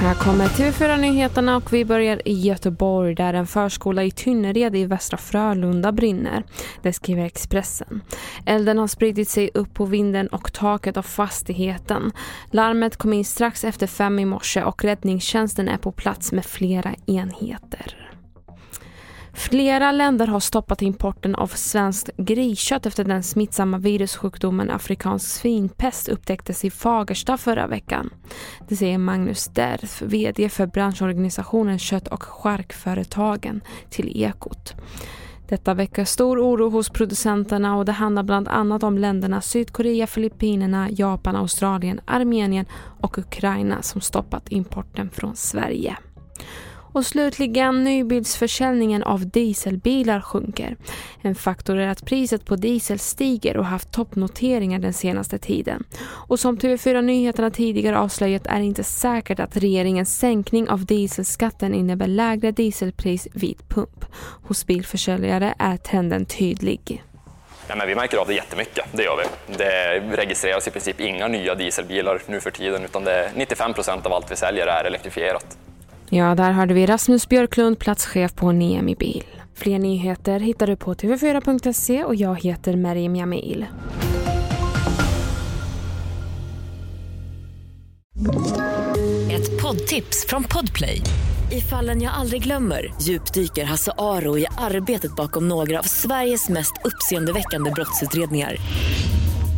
Här kommer TV4-nyheterna och vi börjar i Göteborg där en förskola i Tynnered i Västra Frölunda brinner. Det skriver Expressen. Elden har spridit sig upp på vinden och taket av fastigheten. Larmet kom in strax efter fem i morse och räddningstjänsten är på plats med flera enheter. Flera länder har stoppat importen av svenskt griskött efter den smittsamma virussjukdomen afrikansk svinpest upptäcktes i Fagersta förra veckan. Det säger Magnus Derf, VD för branschorganisationen Kött och charkföretagen till Ekot. Detta väcker stor oro hos producenterna och det handlar bland annat om länderna Sydkorea, Filippinerna, Japan, Australien, Armenien och Ukraina som stoppat importen från Sverige. Och slutligen nybilsförsäljningen av dieselbilar sjunker. En faktor är att priset på diesel stiger och haft toppnoteringar den senaste tiden. Och som TV4 Nyheterna tidigare avslöjat är det inte säkert att regeringens sänkning av dieselskatten innebär lägre dieselpris vid pump. Hos bilförsäljare är trenden tydlig. Ja, men vi märker av det jättemycket, det gör vi. Det registreras i princip inga nya dieselbilar nu för tiden utan det 95 procent av allt vi säljer är elektrifierat. Ja, där hörde vi Rasmus Björklund, platschef på Niemi Bil. Fler nyheter hittar du på tv4.se och jag heter Meriem Jamil. Ett poddtips från Podplay. I fallen jag aldrig glömmer djupdyker Hasse Aro i arbetet bakom några av Sveriges mest uppseendeväckande brottsutredningar